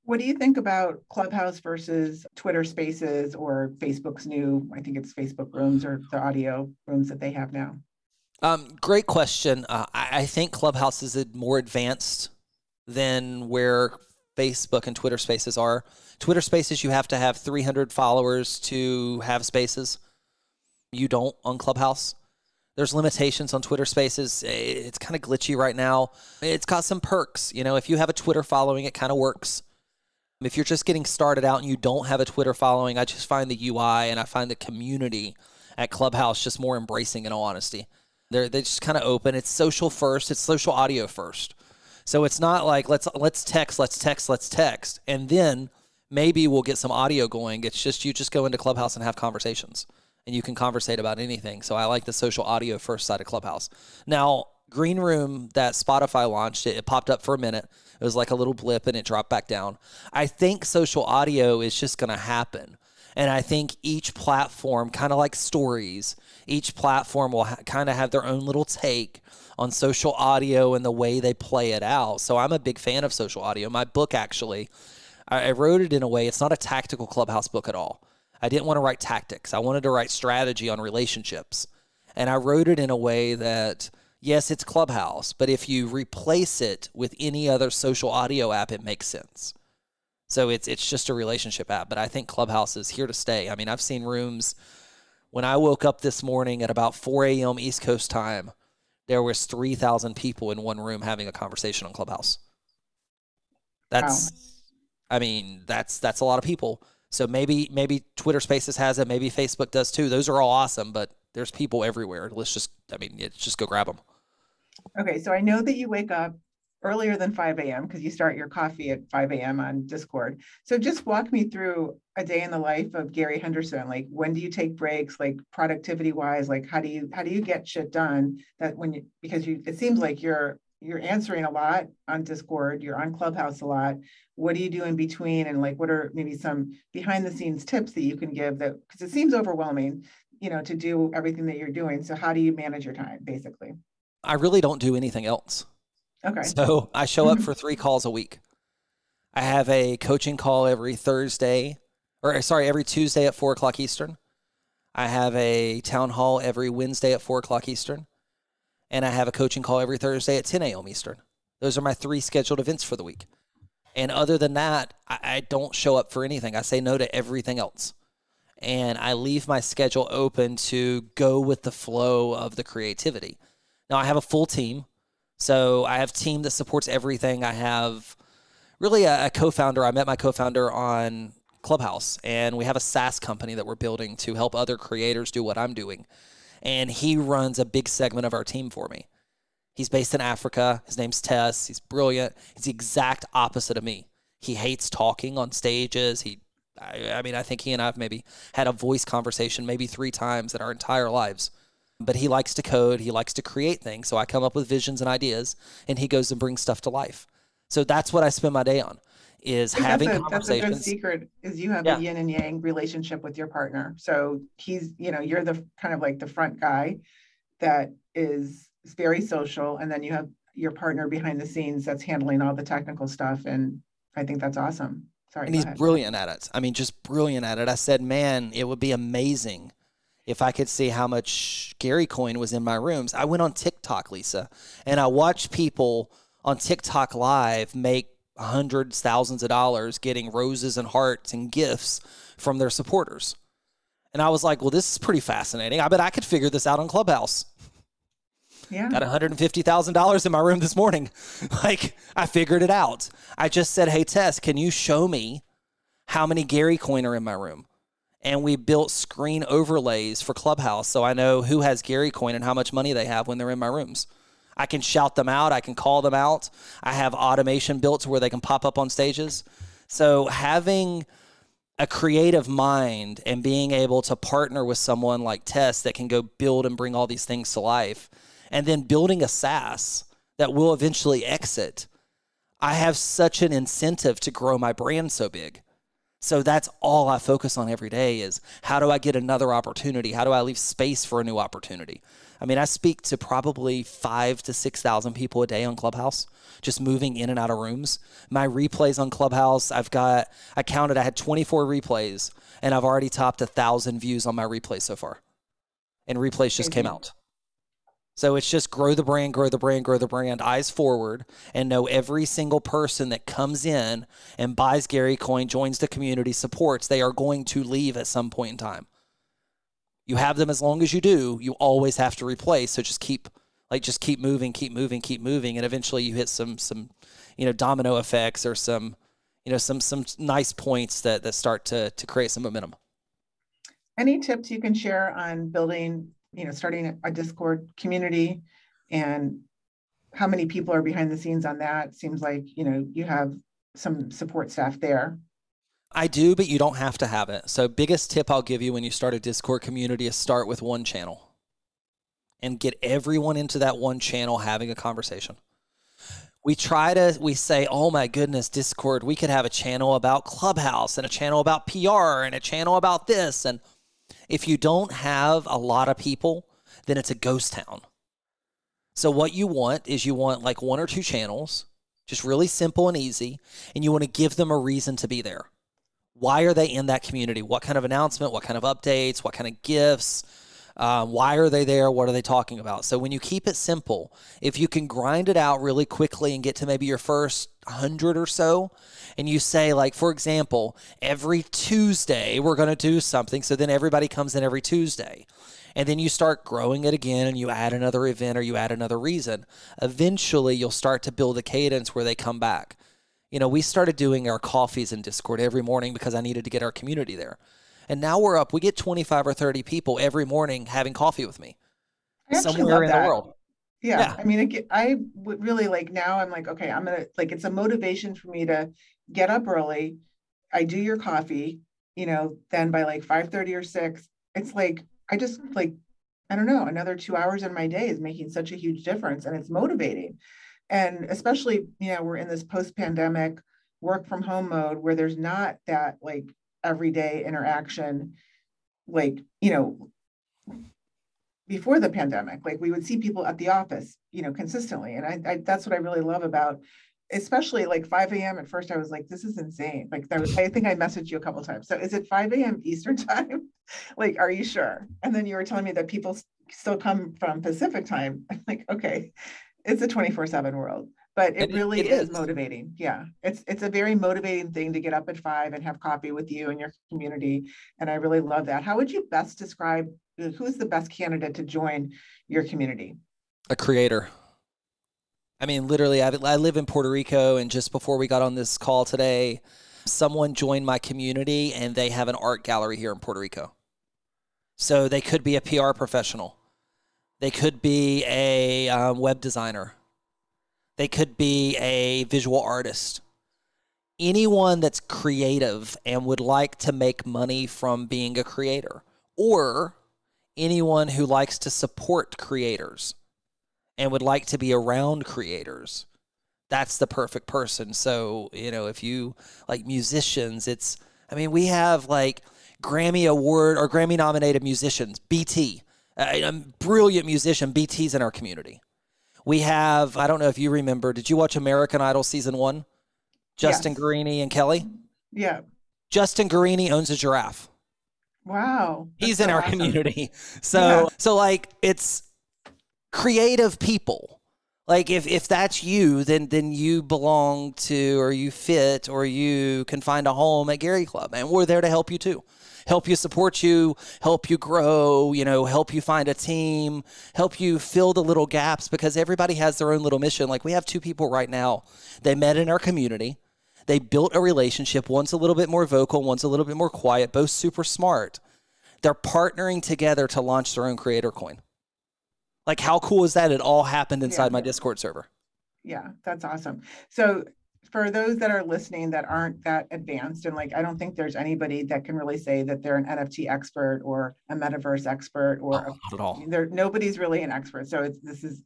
What do you think about Clubhouse versus Twitter Spaces or Facebook's new, I think it's Facebook rooms or the audio rooms that they have now? Um, great question. Uh, I, I think Clubhouse is more advanced than where Facebook and Twitter Spaces are. Twitter Spaces, you have to have 300 followers to have spaces. You don't on Clubhouse. There's limitations on Twitter Spaces. It's kind of glitchy right now. It's got some perks. You know, if you have a Twitter following, it kind of works. If you're just getting started out and you don't have a Twitter following, I just find the UI and I find the community at Clubhouse just more embracing in all honesty. They're they just kind of open. It's social first. It's social audio first. So it's not like let's let's text, let's text, let's text, and then maybe we'll get some audio going. It's just you just go into Clubhouse and have conversations and you can conversate about anything. So I like the social audio first side of Clubhouse. Now, Green Room that Spotify launched, it, it popped up for a minute. It was like a little blip and it dropped back down. I think social audio is just going to happen. And I think each platform, kind of like stories, each platform will ha- kind of have their own little take on social audio and the way they play it out. So I'm a big fan of social audio. My book, actually, I, I wrote it in a way, it's not a tactical clubhouse book at all. I didn't want to write tactics. I wanted to write strategy on relationships. And I wrote it in a way that, yes, it's Clubhouse, but if you replace it with any other social audio app, it makes sense. So it's it's just a relationship app, but I think Clubhouse is here to stay. I mean, I've seen rooms when I woke up this morning at about 4 a.m. East Coast time, there was 3,000 people in one room having a conversation on Clubhouse. That's, wow. I mean, that's that's a lot of people. So maybe maybe Twitter Spaces has it, maybe Facebook does too. Those are all awesome, but there's people everywhere. Let's just I mean, just go grab them. Okay, so I know that you wake up earlier than 5 a.m. because you start your coffee at 5 a.m. on Discord. So just walk me through a day in the life of Gary Henderson. Like when do you take breaks? Like productivity wise, like how do you how do you get shit done? That when you because you it seems like you're you're answering a lot on Discord, you're on Clubhouse a lot. What do you do in between? And like, what are maybe some behind the scenes tips that you can give that, because it seems overwhelming, you know, to do everything that you're doing. So how do you manage your time basically? I really don't do anything else. Okay. So I show up for three calls a week. I have a coaching call every Thursday, or uh, sorry, every Tuesday at four o'clock Eastern. I have a town hall every Wednesday at four o'clock Eastern and I have a coaching call every Thursday at 10 a.m. Eastern. Those are my three scheduled events for the week. And other than that, I, I, don't show up for anything. I say no to everything else. And I leave my schedule open to go with the flow of the creativity. Now, I have a full team. So I have team that supports everything. I have really a, a co founder. I met my co founder on Clubhouse, and we have a SaaS company that we're building to help other creators do what I'm doing and he runs a big segment of our team for me. He's based in Africa. His name's Tess. He's brilliant. He's the exact opposite of me. He hates talking on stages. He, I, I mean, I think he and I have maybe had a voice conversation maybe three times in our entire lives. But he likes to code. He likes to create things. So I come up with visions and ideas, and he goes and brings stuff to life. So that's what I spend my day on is having that's a, conversations. That's a good secret is you have yeah. a yin and yang relationship with your partner. So he's, you know, you're the kind of like the front guy that is very social. And then you have your partner behind the scenes that's handling all the technical stuff. And I think that's awesome. Sorry. And he's ahead. brilliant at it. I mean, just brilliant at it. I said, man, it would be amazing if I could see how much Gary coin was in my rooms. I went on TikTok, Lisa, and I watched people on TikTok live make hundreds, thousands of dollars getting roses and hearts and gifts from their supporters. And I was like, well, this is pretty fascinating. I bet I could figure this out on Clubhouse. Yeah. Got $150,000 in my room this morning. like, I figured it out. I just said, hey, Tess, can you show me how many Gary coin are in my room? And we built screen overlays for Clubhouse so I know who has Gary coin and how much money they have when they're in my rooms. I can shout them out. I can call them out. I have automation built to where they can pop up on stages. So having a creative mind and being able to partner with someone like Tess that can go build and bring all these things to life, and then building a SaaS that will eventually exit, I have such an incentive to grow my brand so big. So that's all I focus on every day is how do I get another opportunity? How do I leave space for a new opportunity? I mean, I speak to probably five to 6,000 people a day on Clubhouse, just moving in and out of rooms. My replays on Clubhouse, I've got, I counted, I had 24 replays, and I've already topped a thousand views on my replays so far. And replays just came out. So it's just grow the brand, grow the brand, grow the brand, eyes forward, and know every single person that comes in and buys Gary Coin, joins the community, supports, they are going to leave at some point in time you have them as long as you do, you always have to replace. So just keep like just keep moving, keep moving, keep moving, and eventually you hit some some you know domino effects or some you know some some nice points that that start to to create some momentum. Any tips you can share on building, you know, starting a Discord community and how many people are behind the scenes on that? Seems like, you know, you have some support staff there. I do, but you don't have to have it. So, biggest tip I'll give you when you start a Discord community is start with one channel and get everyone into that one channel having a conversation. We try to, we say, oh my goodness, Discord, we could have a channel about Clubhouse and a channel about PR and a channel about this. And if you don't have a lot of people, then it's a ghost town. So, what you want is you want like one or two channels, just really simple and easy, and you want to give them a reason to be there. Why are they in that community? What kind of announcement? What kind of updates? What kind of gifts? Um, why are they there? What are they talking about? So when you keep it simple, if you can grind it out really quickly and get to maybe your first hundred or so, and you say like, for example, every Tuesday we're going to do something, so then everybody comes in every Tuesday, and then you start growing it again, and you add another event or you add another reason. Eventually, you'll start to build a cadence where they come back you know, we started doing our coffees in Discord every morning because I needed to get our community there. And now we're up, we get 25 or 30 people every morning having coffee with me somewhere in that. the world. Yeah. yeah. I mean, it, I would really like now I'm like, okay, I'm going to like, it's a motivation for me to get up early. I do your coffee, you know, then by like 5 30 or 6, it's like, I just like, I don't know, another two hours in my day is making such a huge difference and it's motivating and especially you know we're in this post-pandemic work from home mode where there's not that like everyday interaction like you know before the pandemic like we would see people at the office you know consistently. And I, I that's what i really love about especially like 5 a.m at first i was like this is insane. Like was, i think i messaged you a couple times. So is it 5 a.m eastern time? Like are you sure? And then you were telling me that people still come from pacific time. I'm like okay it's a 24 7 world but it, really it is. is. motivating. Yeah it's it's a very motivating thing to get up at five and have coffee with you and your community and i really love that. How would you best describe uh, who's the best candidate to join your community? A creator. I mean literally I, I live in puerto rico and just before we got on this call today someone joined my community and they have an art gallery here in puerto rico. So they could be a pr professional they could be a um, web designer. They could be a visual artist. Anyone that's creative and would like to make money from being a creator, or anyone who likes to support creators and would like to be around creators. That's the perfect person. So, you know, if you like musicians, it's, I mean, we have like Grammy Award or Grammy nominated musicians, BT a, brilliant musician. BT's in our community. We have, I don't know if you remember, did you watch American Idol season one? Justin yes. Guarini and Kelly? Yeah. Justin Guarini owns a giraffe. Wow. He's in so our awesome. community. So, yeah. so like it's creative people. Like if, if that's you, then then you belong to or you fit or you can find a home at Gary Club and we're there to help you too help you support you, help you grow, you know, help you find a team, help you fill the little gaps because everybody has their own little mission. Like we have two people right now. They met in our community. They built a relationship. One's a little bit more vocal, one's a little bit more quiet, both super smart. They're partnering together to launch their own creator coin. Like, how cool is that? It all happened inside Yeah. my Discord server. Yeah, that's awesome. So for those that are listening that aren't that advanced, and like I don't think there's anybody that can really say that they're an NFT expert or a metaverse expert or Oh, not at all. there nobody's really an expert. So it's this is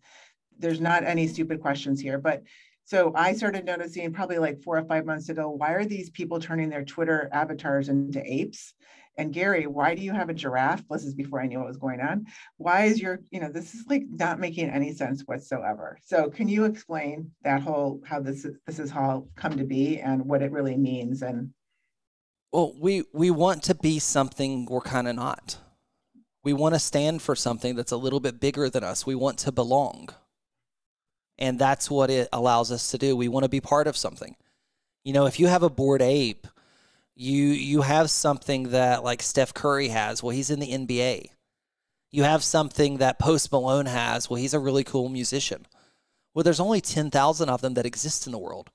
there's not any stupid questions here. But so I started noticing probably like four or five months ago, why are these people turning their Twitter avatars into apes? And Gary, why do you have a giraffe? This is before I knew what was going on. Why is your, you know, this is like not making any sense whatsoever. So can you explain that whole how this is this is all come to be and what it really means? And Well, we we want to be something we're kind of not. We want to stand for something that's a little bit bigger than us. We want to belong. And that's what it allows us to do. We want to be part of something. You know, if you have a bored ape, you you have something that like Steph Curry has. Well, he's in the NBA. You have something that Post Malone has. Well, he's a really cool musician. Well, there's only 10,000 of them that exist in the world.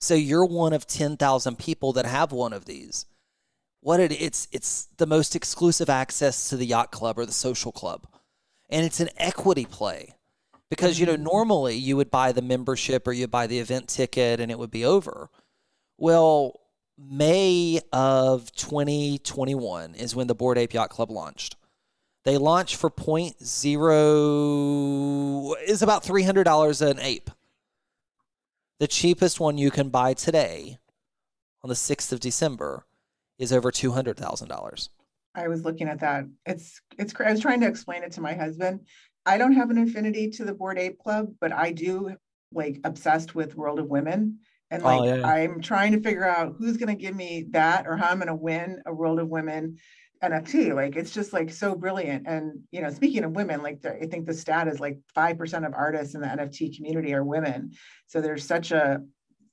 So you're one of 10,000 people that have one of these. What it it's it's the most exclusive access to the yacht club or the social club. And it's an equity play. Because you know mm-hmm. normally you would buy the membership or you buy the event ticket and it would be over. Well, May of 2021 is when the Bored Ape Yacht Club launched. They launched for point zero is about three hundred dollars an ape. The cheapest one you can buy today, on the sixth of December, is over two hundred thousand dollars. I was looking at that. It's it's I was trying to explain it to my husband. I don't have an affinity to the Bored Ape Club, but I do like obsessed with World of Women. And Oh, like yeah, yeah. I'm trying to figure out who's gonna give me that or how I'm gonna win a World of Women NFT. Like it's just like so brilliant. And you know, speaking of women, like the, I think the stat is like five percent of artists in the NFT community are women. So there's such a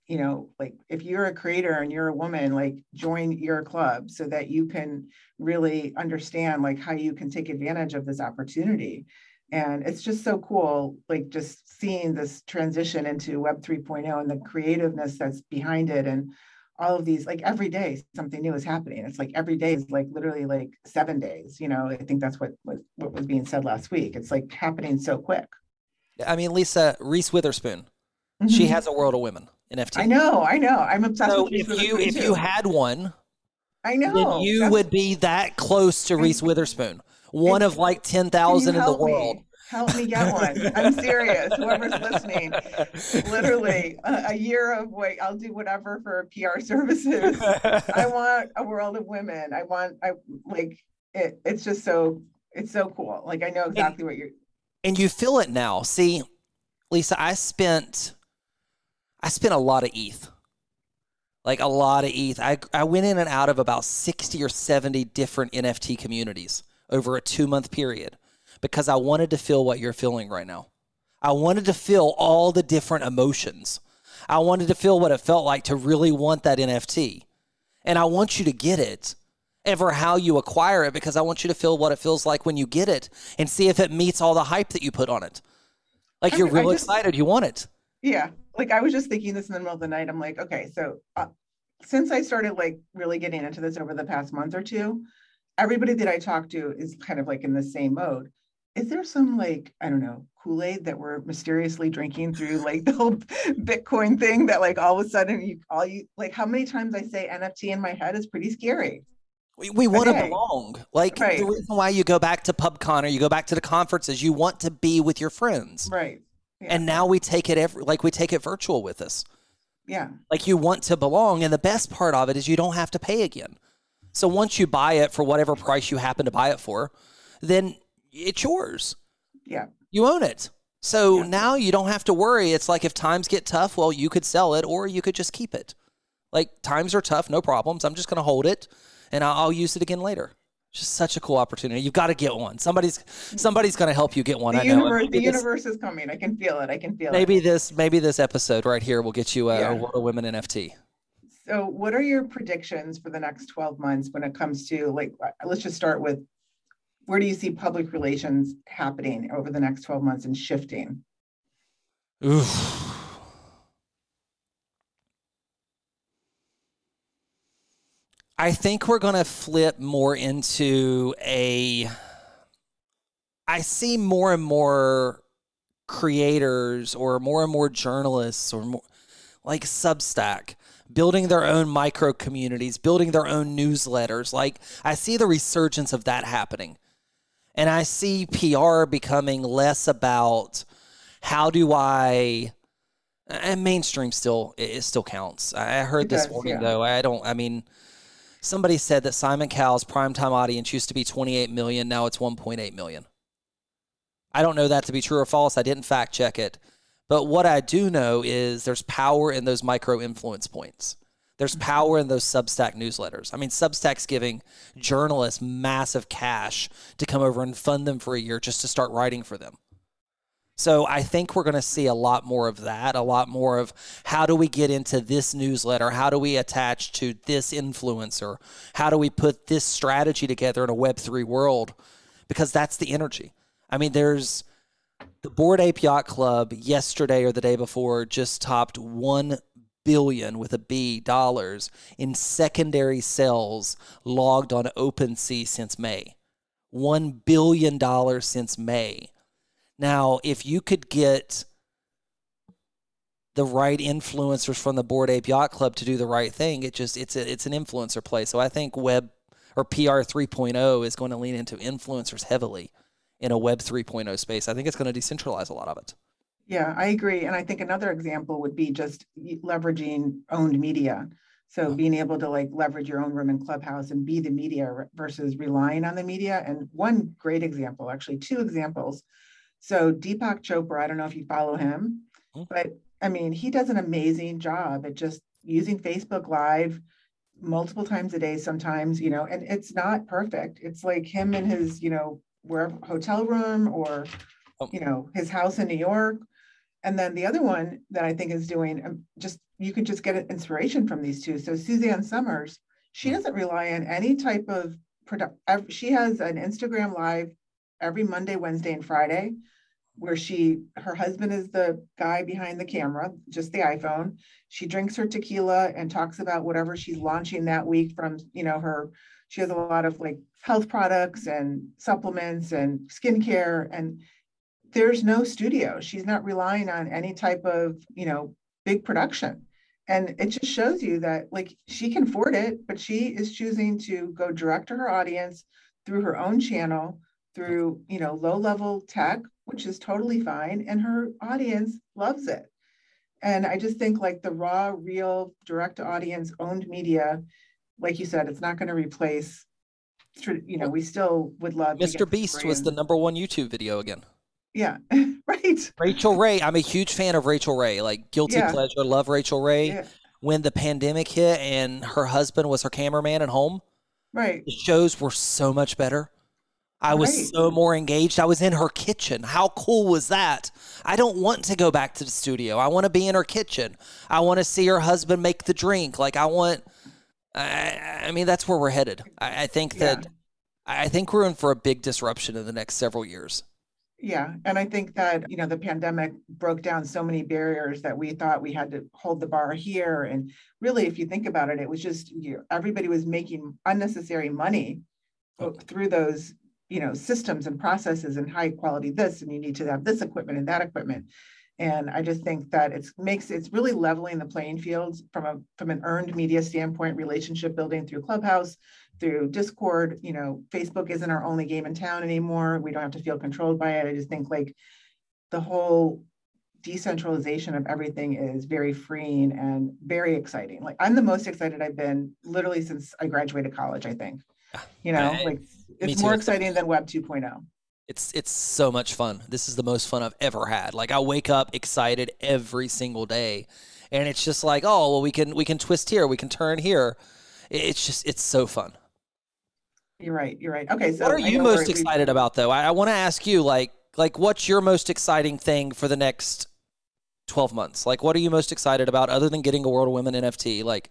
you know, like if you're a creator and you're a woman, like join your club so that you can really understand like how you can take advantage of this opportunity. And it's just so cool, like just seeing this transition into Web 3.0 and the creativeness that's behind it and all of these, like every day something new is happening. It's like every day is like literally like seven days. You know, I think that's what was what was being said last week. It's like happening so quick. I mean, Lisa Reese Witherspoon, she Mhm. has a World of Women NFT I know, I know. I'm obsessed So with if you if too. you had one, I know then you that's- would be that close to Reese Witherspoon, one of like ten Can in the help me? world. Help me get one. I'm serious. Whoever's listening, literally a, a year of wait, I'll do whatever for PR services. I want a world of women. I want I like it. It's just so it's so cool. Like I know exactly what you're. and you feel it now. See, Lisa, I spent I spent a lot of ETH. Like a lot of ETH. I I went in and out of about 60 or 70 different NFT communities over a 2-month period because I wanted to feel what you're feeling right now. I wanted to feel all the different emotions. I wanted to feel what it felt like to really want that NFT. And I want you to get it ever how you acquire it because I want you to feel what it feels like when you get it and see if it meets all the hype that you put on it. Like I you're mean, real just- excited, you want it. Yeah, like I was just thinking this in the middle of the night. I'm like, okay, so uh, since I started like really getting into this over the past month or two, everybody that I talk to is kind of like in the same mode. Is there some like I don't know Kool Aid that we're mysteriously drinking through like the whole Bitcoin thing that like all of a sudden you all you like how many times I say NFT in my head is pretty scary. We, we want to belong. Like Right. the reason why you go back to PubCon or you go back to the conferences, you want to be with your friends. Right. Yeah. And now we take it every like we take it virtual with us. yeah. Like you want to belong, and the best part of it is you don't have to pay again. So once you buy it for whatever price you happen to buy it for, then it's yours. Yeah. You own it. So Yeah. now you don't have to worry. It's like if times get tough, well, you could sell it or you could just keep it. Like times are tough, no problems. I'm just going to hold it and I'll, I'll use it again later. Just such a cool opportunity. You've got to get one. Somebody's somebody's going to help you get one. The I know. universe, the this- universe is coming. I can feel it. I can feel Maybe it. Maybe this maybe this episode right here will get you a, Yeah. a World of Women NFT. So, what are your predictions for the next 12 months when it comes to like, uh, let's just start with where do you see public relations happening over the next 12 months and shifting? Oof. I think we're going to flip more into a. I see more and more creators or more and more journalists or more like Substack building their own micro communities, building their own newsletters. Like I see the resurgence of that happening. And I see PR becoming less about how do I and mainstream still it still counts. I heard it this does, morning yeah. though. I don't I mean somebody said that Simon Cowell's primetime audience used to be 28 million, now it's 1.8 million. I don't know that to be true or false. I didn't fact check it. But what I do know is there's power in those micro influence points. There's mm-hmm. power in those Substack newsletters. I mean, Substack's giving journalists massive cash to come over and fund them for a year just to start writing for them. So I think we're going to see a lot more of that, a lot more of how do we get into this newsletter? How do we attach to this influencer? How do we put this strategy together in a Web3 world? Because that's the energy. I mean, there's the Bored Ape Yacht Club yesterday or the day before just topped 1 billion with a B dollars in secondary sales logged on OpenSea since May. 1 billion dollars since May. Now, if you could get the right influencers from the Bored Ape Yacht Club to do the right thing, it just it's a, it's an influencer play. So I think web or PR 3.0 is going to lean into influencers heavily in a web 3.0 space. I think it's going to decentralize a lot of it. Yeah, I agree. And I think another example would be just leveraging owned media. So mm-hmm. being able to like leverage your own room in Clubhouse and be the media versus relying on the media. And one great example, actually two examples so Deepak Chopra, I don't know if you follow him, mm-hmm. but I mean, he does an amazing job at just using Facebook Live multiple times a day sometimes, you know, and it's not perfect. It's like him and his, you know, wherever hotel room or, oh. you know, his house in New York. And then the other one that I think is doing um, just, you can just get inspiration from these two. So Suzanne Somers, she mm. doesn't rely on any type of product. She has an Instagram live every Monday, Wednesday, and Friday where she her husband is the guy behind the camera just the iphone she drinks her tequila and talks about whatever she's launching that week from you know her she has a lot of like health products and supplements and skincare and there's no studio. She's not relying on any type of you know big production. And it just shows you that like she can afford it but she is choosing to go direct to her audience through her own channel through you know low level tech which is totally fine and her audience loves it. And i just think like the raw real direct audience owned media like you said it's not going to replace you know we still would love mr beast was the number one youtube video again yeah right Rachael Ray i'm a huge fan of Rachael Ray like guilty yeah. pleasure love Rachael Ray yeah. when the pandemic hit and her husband was her cameraman at home right the shows were so much better I was right. so more engaged. I was in her kitchen. How cool was that? I don't want to go back to the studio. I want to be in her kitchen. I want to see her husband make the drink. Like I want. I, I mean, that's where we're headed. I, I think that. Yeah. I think we're in for a big disruption in the next several years. Yeah, and I think that you know the pandemic broke down so many barriers that we thought we had to hold the bar here, and really, if you think about it, it was just you know, everybody was making unnecessary money through those you know systems and processes and high quality this and you need to have this equipment and that equipment and i just think that it's makes it's really leveling the playing fields from a from an earned media standpoint relationship building through clubhouse through discord you know facebook isn't our only game in town anymore. We don't have to feel controlled by it. I just think like the whole decentralization of everything is very freeing and very exciting. Like i'm the most excited i've been literally since i graduated college i think. You know I, like it's more exciting than Web 2.0. It's it's so much fun. This is the most fun I've ever had. Like I wake up excited every single day, and it's just like, oh well, we can we can twist here, we can turn here. It's just it's so fun. You're right. You're right. Okay. So what are you most excited about though? I, I want to ask you like like what's your most exciting thing for the next 12 months? Like what are you most excited about other than getting a World of Women NFT? Like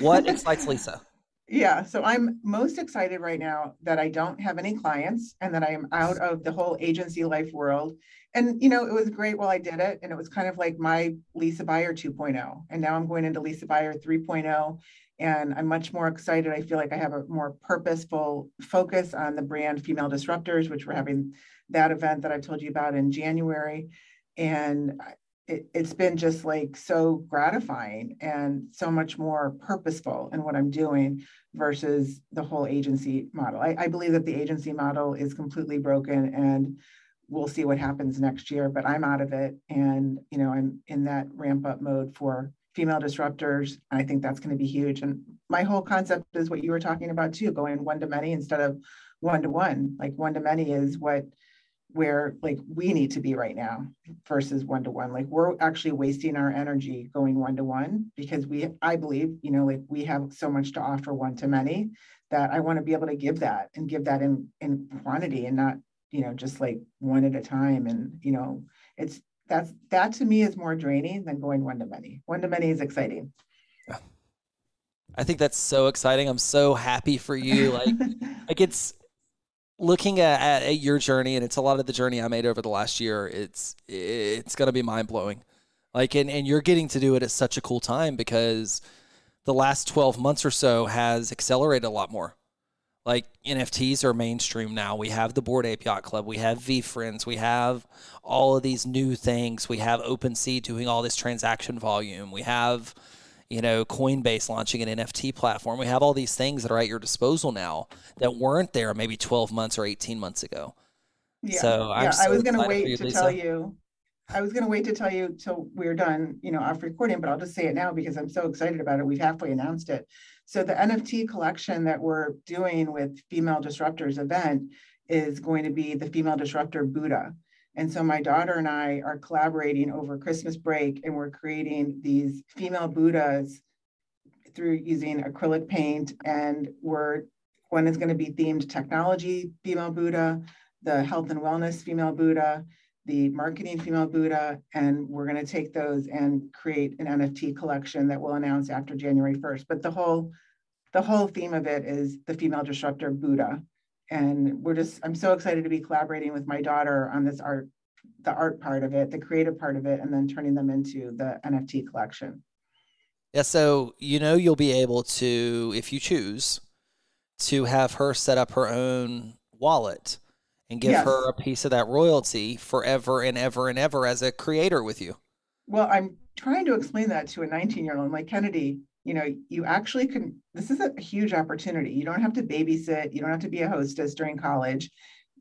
what excites Lisa? Yeah, so I'm most excited right now that I don't have any clients and that I am out of the whole agency life world. And you know, it was great while I did it, and it was kind of like my Lisa Buyer 2.0. And now I'm going into Lisa Buyer 3.0, and I'm much more excited. I feel like I have a more purposeful focus on the brand Female Disruptors, which we're having that event that I told you about in January. And it, has been just like so gratifying and so much more purposeful in what I'm doing versus the whole agency model. I, I, believe that the agency model is completely broken and we'll see what happens next year, but I'm out of it. And, you know, I'm in that ramp up mode for female disruptors. I think that's going to be huge. And my whole concept is what you were talking about too, going one to many instead of one to one. Like one to many is what where like we need to be right now versus one to one like we're actually wasting our energy going one to one because we i believe you know like we have so much to offer one to many that i want to be able to give that and give that in in quantity and not you know just like one at a time. And you know it's that's that to me is more draining than going one to many one to many is exciting. I think that's so exciting. I'm so happy for you. Like, like it's looking at, at, your journey, and it's a lot of the journey I made over the last year. It's it's gonna be mind blowing. Like, and and you're getting to do it at such a cool time because the last 12 months or so has accelerated a lot more. Like NFTs are mainstream now. We have the Bored Ape Yacht Club. We have VeeFriends. We have all of these new things. We have OpenSea doing all this transaction volume. We have you know, Coinbase launching an NFT platform. We have all these things that are at your disposal now that weren't there maybe 12 months or 18 months ago. Yeah. So I'm yeah, so I was going to wait to Lisa. tell you. I was going to wait to tell you till we're done, you know, off recording, but I'll just say it now because I'm so excited about it. We've halfway announced it. So the NFT collection that we're doing with Female Disruptors event is going to be the Female Disruptor Buddha. And so my daughter and I are collaborating over Christmas break and we're creating these female Buddhas through using acrylic paint. And we're one is going to be themed technology female Buddha, the health and wellness female Buddha, the marketing female Buddha, and we're going to take those and create an NFT collection that we'll announce after January 1st. But the whole the whole theme of it is the female disruptor Buddha and we're just i'm so excited to be collaborating with my daughter on this art the art part of it the creative part of it and then turning them into the nft collection. Yeah so you know you'll be able to if you choose to have her set up her own wallet and give yes. her a piece of that royalty forever and ever and ever as a creator with you. Well i'm trying to explain that to a 19 year old like kennedy you know, you actually can, this is a huge opportunity. You don't have to babysit, you don't have to be a hostess during college.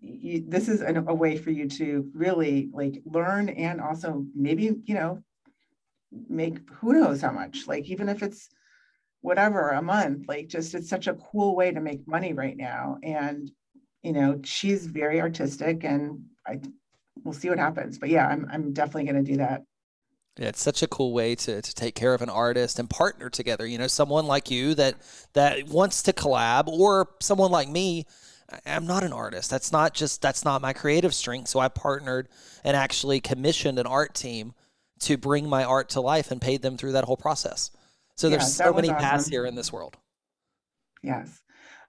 You, this is an, a way for you to really like learn and also maybe, you know, make who knows how much, like even if it's whatever a month, like just it's such a cool way to make money right now. And, you know, she's very artistic and I, we'll see what happens. But yeah, I'm, I'm definitely going to do that. Yeah, it's such a cool way to, to take care of an artist and partner together. You know, someone like you that that wants to collab, or someone like me. I'm not an artist. That's not just that's not my creative strength. So I partnered and actually commissioned an art team to bring my art to life and paid them through that whole process. So yeah, there's so many awesome. paths here in this world. Yes.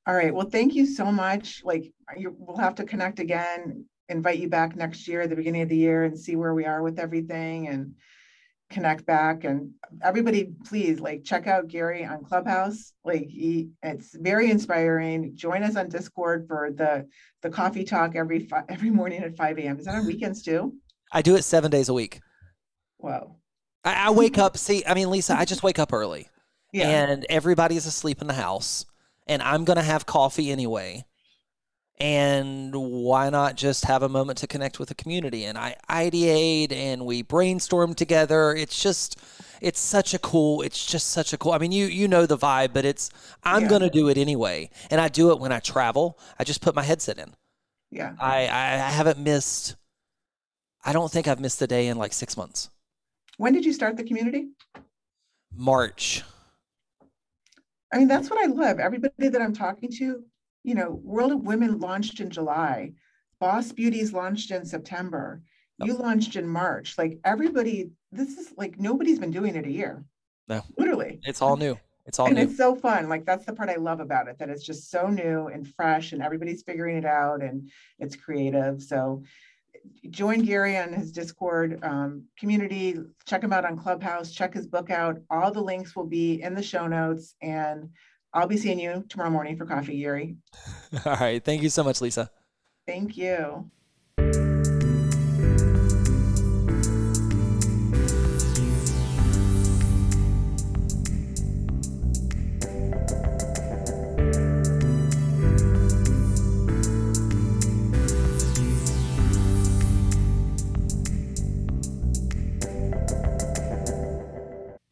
All right. Well, thank you so much. Like you, we'll have to connect again. Invite you back next year at the beginning of the year and see where we are with everything and connect back and everybody please like check out gary on clubhouse. Like he it's very inspiring. Join us on discord for the the coffee talk every fi- every morning at 5 a.m is that on weekends too? I do it seven days a week. Wow. I, I wake up see i mean lisa i just wake up early. Yeah. and everybody's asleep in the house. And i'm gonna have coffee anyway and why not just have a moment to connect with the community? And i ideate and we brainstorm together. It's just it's such a cool it's just such a cool i mean you you know the vibe but it's i'm yeah. gonna do it anyway. And i do it when i travel. I just put my headset in. Yeah. I i haven't missed i don't think i've missed a day in like six months. When did you start the community? March. I mean that's what i love. Everybody that i'm talking to you know, World of Women launched in July, Boss Beauties launched in September, you launched in March. Like everybody, this is like nobody's been doing it a year. No, literally, it's all new. It's all new. and new. it's so fun. Like that's the part I love about it, that it's just so new and fresh and everybody's figuring it out and it's creative. So join Gary on his Discord um, community. Check him out on Clubhouse. Check his book out. All the links will be in the show notes. And I'll be seeing you tomorrow morning for coffee, Yuri. All right. Thank you so much, Lisa. Thank you.